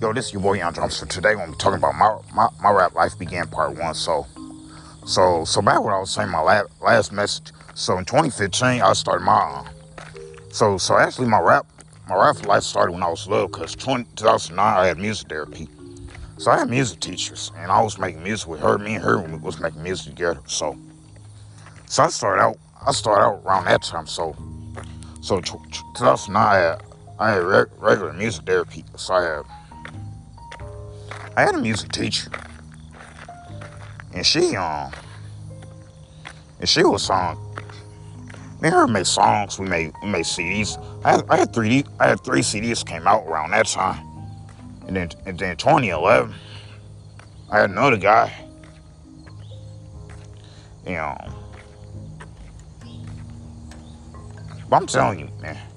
Yo, this is your boy Young Drums. So today when we're talking about my, my, my rap life began part one. So so so back what I was saying my last last message. So in 2015 I started my uh, so so actually my rap my rap life started when I was little because 2009 I had music therapy. So I had music teachers and I was making music with her. Me and her was making music together. So so I started out I started out around that time. So so 2009 I had, I had regular music therapy. So I had I had a music teacher, and she um, and she was song. me and her made songs. We made we made CDs. I had, I had three I had three CDs came out around that time, and then and then 2011, I had another guy. You know, but I'm telling you, man.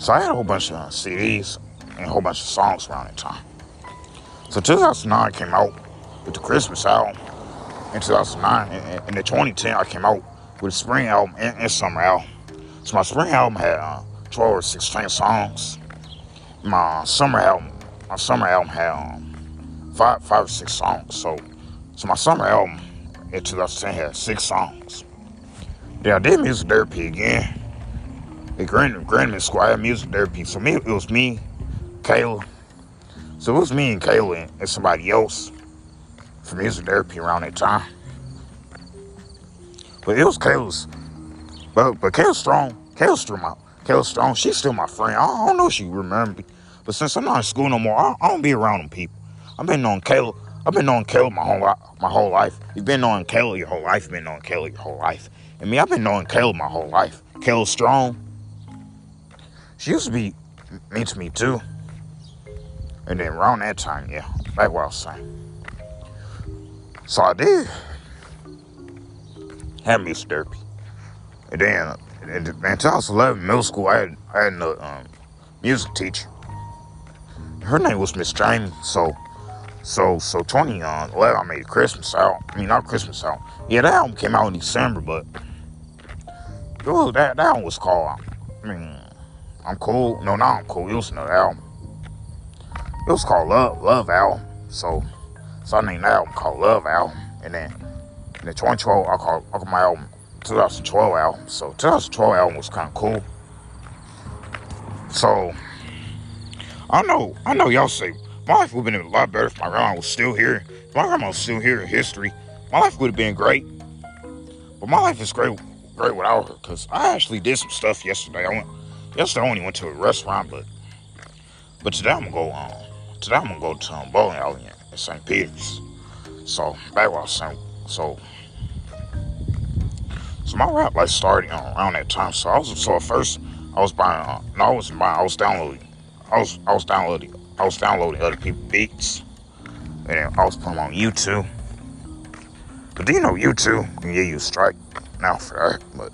So I had a whole bunch of uh, CDs and a whole bunch of songs around that time. So 2009 came out with the Christmas album. In 2009, and in 2010, I came out with a spring album and, and summer album. So my spring album had uh, 12 or 16 songs. My summer album, my summer album had um, five, five or six songs. So, so my summer album in 2010 had six songs. Then I did music therapy again the Grand Grandman Squire Music Therapy. So me, it was me, Kayla. So it was me and Kayla and somebody else for music therapy around that time. But it was Kayla's. But but Kayla Strong, Kayla my Kayla Strong. She's still my friend. I don't know if she remember me. But since I'm not in school no more, I, I don't be around them people. I've been knowing Kayla. I've been knowing Kayla my whole my whole life. You've been knowing Kayla your whole life. You've been knowing Kayla your whole life. And me, I've been knowing Kayla my whole life. Kayla Strong. She used to be mean to me too. And then around that time, yeah, like what I was saying. So I did have music therapy. And then in, in 2011, middle school, I had, I had a um, music teacher. Her name was Miss Jamie. So, so, so 2011, I made Christmas album. I mean, not Christmas album. Yeah, that album came out in December, but that, that one was called, I mean, I'm cool. No, now I'm cool. It was another album. It was called Love, Love Album. So, so I named album called Love Album. And then in the 2012, I called, I called my album 2012 album. So 2012 album was kind of cool. So, I know, I know y'all say my life would have been a lot better if my grandma was still here. If my grandma was still here in history, my life would have been great. But my life is great, great without her. Cause I actually did some stuff yesterday. I went, Yesterday I only went to a restaurant, but but today I'm gonna go um today I'm gonna go to um, bowling alley in St. Peter's. So back was saying, so so my rap life started uh, around that time. So I was so at first I was buying uh, no I wasn't buying I was downloading I was I was downloading I was downloading other people's beats and I was putting them on YouTube. But do you know YouTube can you a strike now for that? But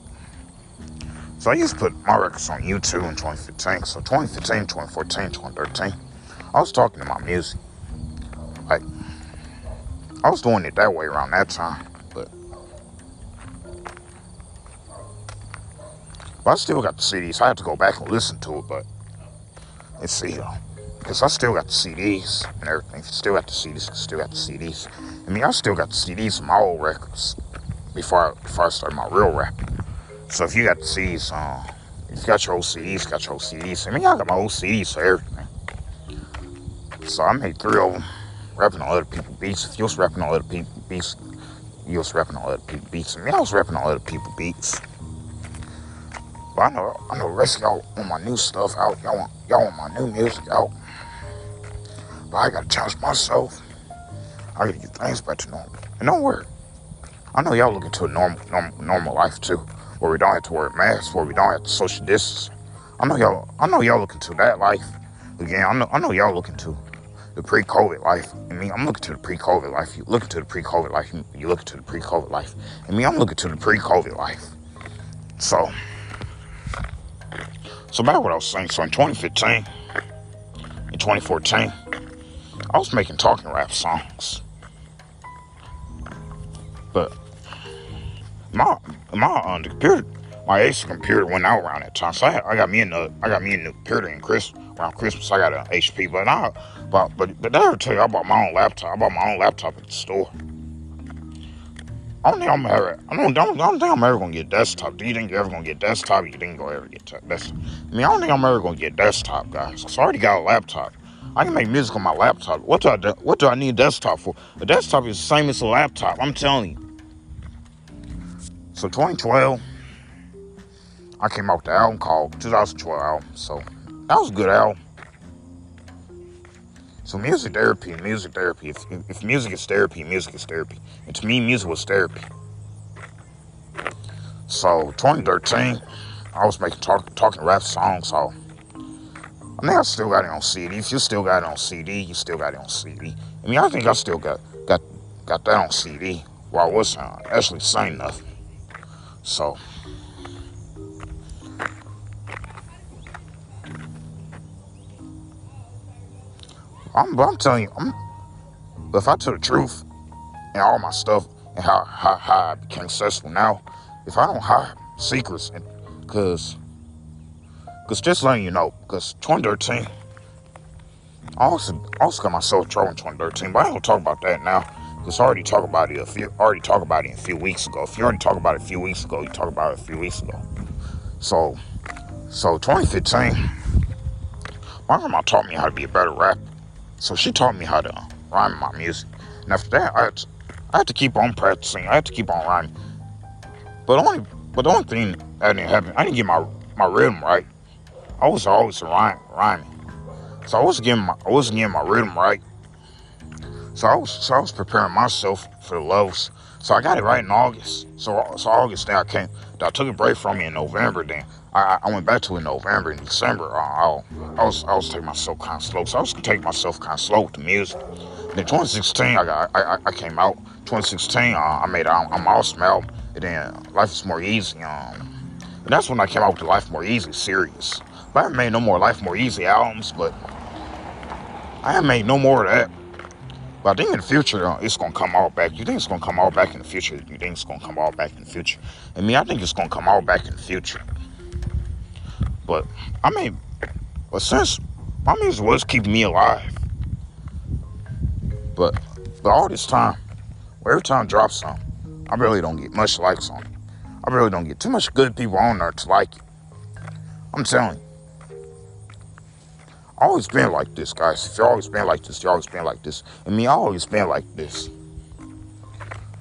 so I used to put my records on YouTube in 2015. So 2015, 2014, 2013, I was talking to my music. Like, I was doing it that way around that time. But, but I still got the CDs. I had to go back and listen to it, but let's see, because I still got the CDs and everything. Still got the CDs, still got the CDs. I mean, I still got the CDs of my old records before I, before I started my real rap. So if you got CDs, uh, if you got your old CDs, got your old CDs. I mean, I got my old CDs everything. So I made three of them, rapping on other people's beats. If you was rapping on other people's beats, you was rapping on other people's beats. I mean, I was rapping on other people's beats. But I know, I know, the rest of y'all want my new stuff out. Y'all want, y'all want my new music out. But I gotta challenge myself. I gotta get things back to normal. And don't worry. I know y'all looking to a normal, normal, normal life too where we don't have to wear masks, where we don't have to social distance. I know y'all. I know y'all looking to that life. Again, I know. I know y'all looking to the pre-COVID life. I mean, I'm looking to the pre-COVID life. You looking to the pre-COVID life. You looking to the pre-COVID life. I mean, I'm looking to the pre-COVID life. So, so back what I was saying. So in 2015, in 2014, I was making talking rap songs, but my my uh, the computer my ace computer went out around that time. So I, I got me in the I got me in computer in Chris around Christmas. I got an HP, but I but but but I tell you, I bought my own laptop. I bought my own laptop at the store. I don't think I'm ever. I don't, don't, don't think I'm ever gonna get desktop. Do you think you're ever gonna get desktop? You think you're ever get desktop? I mean, I don't think I'm ever gonna get desktop, guys. So I already got a laptop. I can make music on my laptop. What do I do, what do I need desktop for? A desktop is the same as a laptop. I'm telling you. So 2012, I came out the album called 2012 album. So that was a good album. So music therapy, music therapy. If, if music is therapy, music is therapy. And to me, music was therapy. So 2013, I was making talk, talking rap songs. So I think I still got it on CD. If you still got it on CD, you still got it on CD. I mean, I think I still got got got that on CD while I wasn't uh, actually saying nothing. So. I'm, I'm telling you, I'm, if I tell the truth and all my stuff and how, how, how I became successful now, if I don't hide secrets, because because just letting you know, because 2013, I also, I also got myself in trouble in 2013, but I don't talk about that now. Because I already talked about it a few, already talked about it a few weeks ago. If you already talked about it a few weeks ago, you talked about it a few weeks ago. So, so 2015, my grandma taught me how to be a better rapper. So she taught me how to rhyme my music. And after that, I had to, I had to keep on practicing. I had to keep on rhyming. But only, but the only thing that didn't happen, I didn't get my my rhythm right. I was always rhyme, rhyming. So I wasn't getting my I wasn't getting my rhythm right. So I was so I was preparing myself for the levels. So I got it right in August. So so August then I came I took a break from me in November then. I, I went back to it in November and December. I, I, was I was taking myself kind of slow. So I was taking myself kind of slow with the music. Then 2016 I got I, I, came out. 2016 uh, I made I'm, I'm awesome album. And then Life is More Easy. Um, and that's when I came out with the Life More Easy series. But I haven't made no more Life More Easy albums, but I haven't made no more of that. But I think in the future, uh, it's going to come all back. You think it's going to come all back in the future? You think it's going to come all back in the future? I mean, I think it's going to come all back in the future. But, I mean, but since I mean, music was keeping me alive, but, but all this time, well, every time I drop something, I really don't get much likes on it. I really don't get too much good people on there to like it. I'm telling you. Always been like this, guys. If you always been like this, you always been like this. I mean, I always been like this.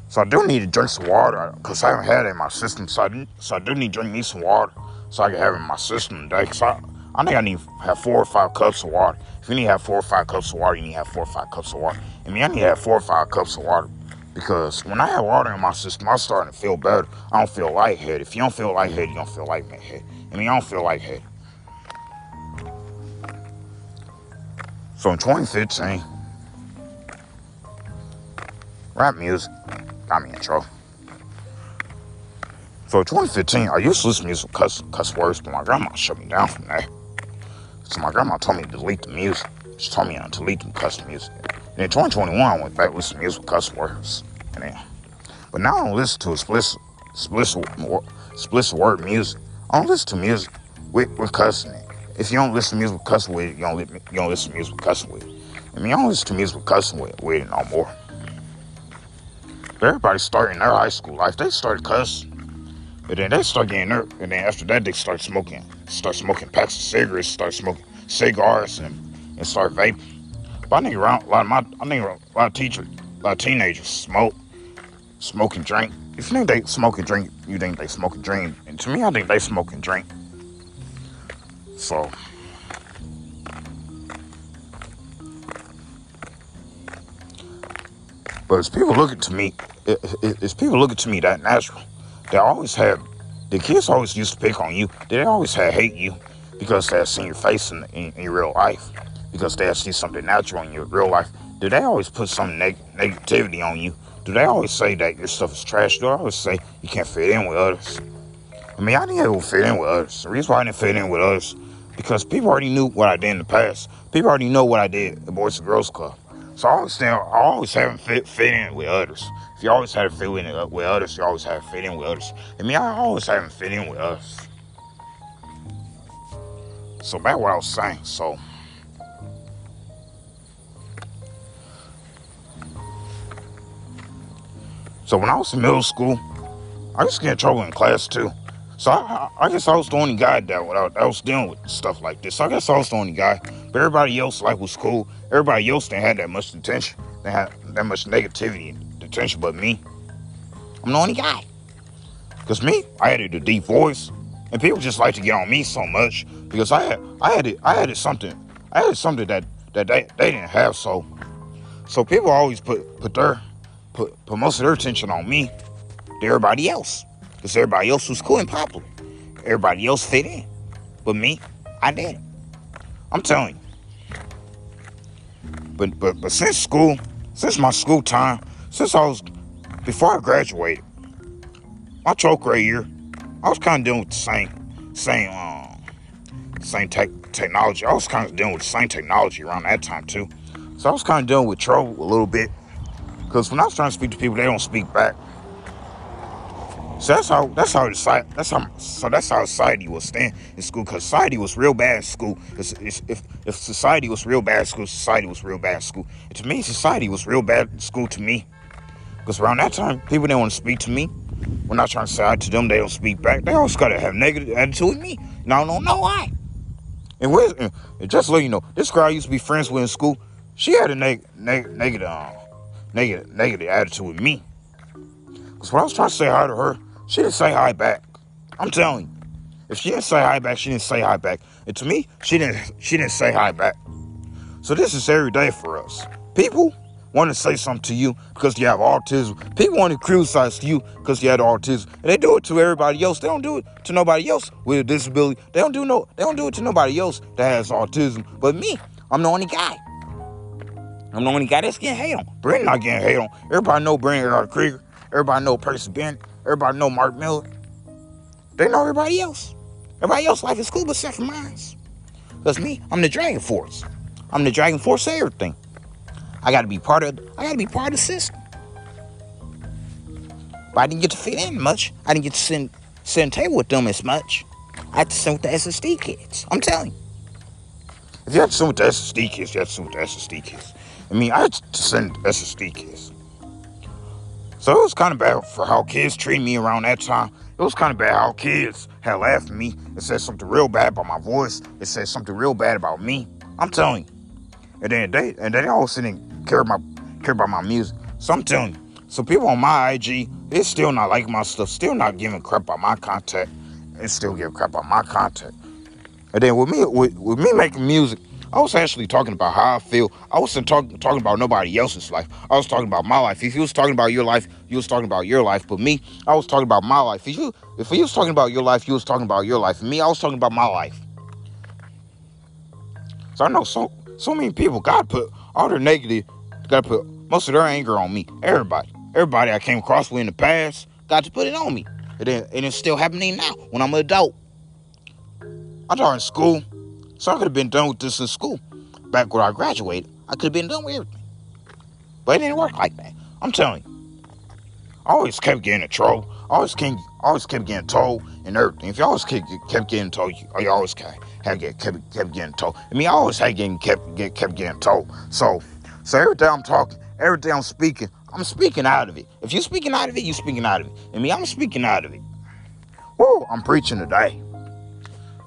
So I do need to drink some water because I haven't had it in my system. So I, do, so I do need to drink me some water so I can have it in my system today. Cause I, I think I need to have four or five cups of water. If you need to have four or five cups of water, you need to have four or five cups of water. I mean, I need to have four or five cups of water because when I have water in my system, I'm starting to feel better. I don't feel lightheaded. If you don't feel lightheaded, you don't feel lightheaded. I mean, I don't feel lightheaded. So in 2015, rap music got me in trouble. So in 2015, I used to listen to music cuss, cuss words, but my grandma shut me down from that. So my grandma told me to delete the music. She told me to delete the cuss music. And in 2021, I went back with some music cuss words. And then, but now I don't listen to explicit, explicit, explicit word music. I don't listen to music with, with cussing it. If you don't listen to music with cussing with it, you don't, you don't listen to music with cussing with it. I mean, you don't listen to music with cussing with, with it no more. Everybody starting their high school life, they started cussing. But then they start getting hurt. And then after that, they start smoking. Start smoking packs of cigarettes, start smoking cigars, and, and start vaping. But I think around a lot of my, I think a lot of teachers, a lot of teenagers smoke, smoke and drink. If you think they smoke and drink, you think they smoke and drink. And to me, I think they smoke and drink. So, but as people looking to me, as people looking to me that natural, they always have, the kids always used to pick on you. They always had hate you because they have seen your face in, in, in real life. Because they have seen something natural in your real life. Do they always put some neg- negativity on you? Do they always say that your stuff is trash? Do they always say you can't fit in with others? I mean, I didn't ever fit in with others. The reason why I didn't fit in with others because people already knew what I did in the past. People already know what I did at Boys and Girls Club. So I always I always haven't fit, fit in with others. If you always had to fit in uh, with others, you always have to fit in with others. I mean, I always haven't fit in with others. So back what I was saying. So So when I was in middle school, I used to get in trouble in class too. So I, I, guess I was the only guy that, I was dealing with stuff like this. So I guess I was the only guy. But everybody else like was cool. Everybody else didn't have that much attention. They had that much negativity and attention. But me, I'm the only guy. Cause me, I had a deep voice, and people just like to get on me so much because I had I had it I had it something I had something that that they, they didn't have. So so people always put put their put put most of their attention on me to everybody else. Because everybody else was cool and popular. Everybody else fit in. But me, I didn't. I'm telling you. But but but since school, since my school time, since I was before I graduated, my 12th grade year, I was kind of dealing with the same same um same tech technology. I was kind of dealing with the same technology around that time too. So I was kind of dealing with trouble a little bit. Because when I was trying to speak to people, they don't speak back. So that's how that's how society that's how so that's how society was stand in school because society was real bad in school. It's, it's, if if society was real bad in school, society was real bad in school. And to me, society was real bad in school to me because around that time, people didn't want to speak to me. When I trying to say hi to them, they don't speak back. They always gotta have negative attitude with me, and I don't know why. And, where's, and just so you know, this girl I used to be friends with in school, she had a neg- neg- negative, um, negative, negative attitude with me. Because when I was trying to say hi to her, she didn't say hi back. I'm telling you. If she didn't say hi back, she didn't say hi back. And to me, she didn't she didn't say hi back. So this is every day for us. People want to say something to you because you have autism. People want to criticize you because you have autism. And they do it to everybody else. They don't do it to nobody else with a disability. They don't do no they don't do it to nobody else that has autism. But me, I'm the only guy. I'm the only guy that's getting hate on. Brandon not getting hate on. Everybody know a Krieger. Everybody know Percy Bennett. Everybody know Mark Miller. They know everybody else. Everybody else life is cool except for mine. Because me, I'm the Dragon Force. I'm the Dragon Force of everything. I gotta be part of I gotta be part of the system. But I didn't get to fit in much. I didn't get to sit, sit and table with them as much. I had to sit with the SSD kids. I'm telling you. If you had to sit with the SSD kids, you had to sit with the SSD kids. I mean, I had to send SSD kids. So it was kind of bad for how kids treated me around that time. It was kind of bad how kids had laughed at me. It said something real bad about my voice. It said something real bad about me. I'm telling you. And then they and they all didn't care about care about my music. So I'm telling you. So people on my IG, they still not liking my stuff, still not giving crap about my content, and still give crap about my content. And then with me with, with me making music, I was actually talking about how I feel. I wasn't talk, talking about nobody else's life. I was talking about my life. If you was talking about your life, you was talking about your life. But me, I was talking about my life. If you if you was talking about your life, you was talking about your life. Me, I was talking about my life. So I know so so many people God put all their negative, to put most of their anger on me. Everybody, everybody I came across with in the past, got to put it on me. And, then, and it's still happening now when I'm an adult. I started in school. So I could have been done with this in school. Back when I graduated, I could have been done with everything. But it didn't work like that. I'm telling you. I always kept getting in trouble. I always, came, always kept getting told and everything. If you always kept, kept getting told, you, you always kept, had get, kept, kept getting told. I mean, I always had getting kept, get, kept getting told. So, so every day I'm talking, every day I'm speaking, I'm speaking out of it. If you're speaking out of it, you're speaking out of it. I mean, I'm speaking out of it. Whoa, I'm preaching today.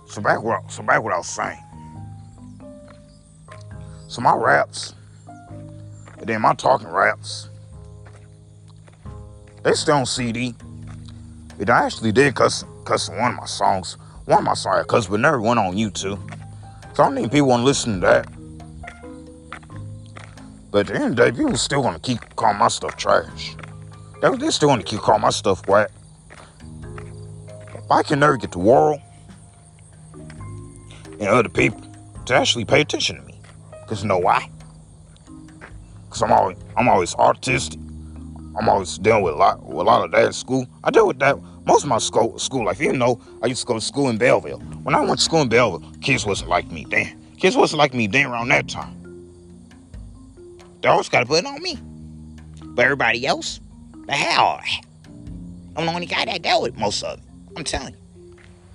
So back what so back what I was saying. So my raps, and then my talking raps, they still on CD. It actually did cuss cuss one of my songs. One of my songs cuss, but never went on YouTube. So I don't think people want to listen to that. But at the end of the day, people still gonna keep calling my stuff trash. They, they still gonna keep calling my stuff whack. If I can never get the world and other people to actually pay attention to me. Cause you know why? Cause I'm always I'm always autistic. I'm always dealing with a lot with a lot of that in school. I deal with that most of my school school life. Even though I used to go to school in Belleville. When I went to school in Belleville, kids wasn't like me then. Kids wasn't like me then around that time. They always gotta put it on me. But everybody else, the hell, I'm the only guy that dealt with most of it. I'm telling you.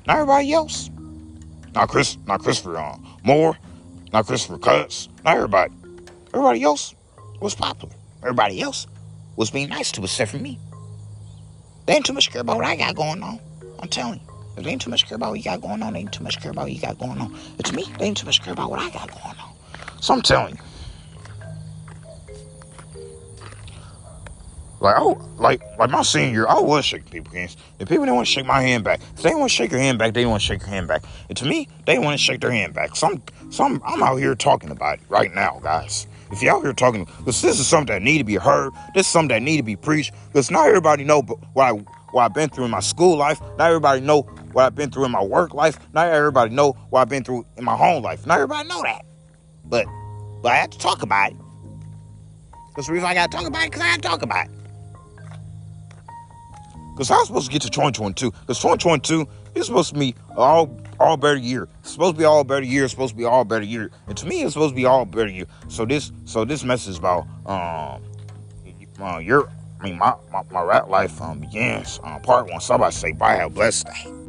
Not everybody else. Not Chris, not Christopher uh, Moore, not Christopher Cutts, not everybody. Everybody else was popular. Everybody else was being nice to us except for me. They ain't too much care about what I got going on. I'm telling you. If they ain't too much care about what you got going on, they ain't too much care about what you got going on. It's me, they ain't too much care about what I got going on. So I'm telling you. Like oh, like like my senior I was shaking people's hands. If people didn't want to shake my hand back, if they didn't want to shake your hand back, they didn't want to shake your hand back. And to me, they want to shake their hand back. So I'm, I'm, out here talking about it right now, guys. If y'all here talking, because this is something that need to be heard. This is something that need to be preached. Because not everybody know what I what I've been through in my school life. Not everybody know what I've been through in my work life. Not everybody know what I've been through in my home life. Not everybody know that. But but I have to talk about it. That's the reason I gotta talk about it, because I gotta talk about it. Because I was supposed to get to 2022. Because 2022 is supposed to be all all better year. It's supposed to be all better year. It's supposed to be all better year. And to me, it's supposed to be all better year. So this so this message about um uh, your I mean my, my, my rap life um begins um, part one. Somebody say bye have a blessed day.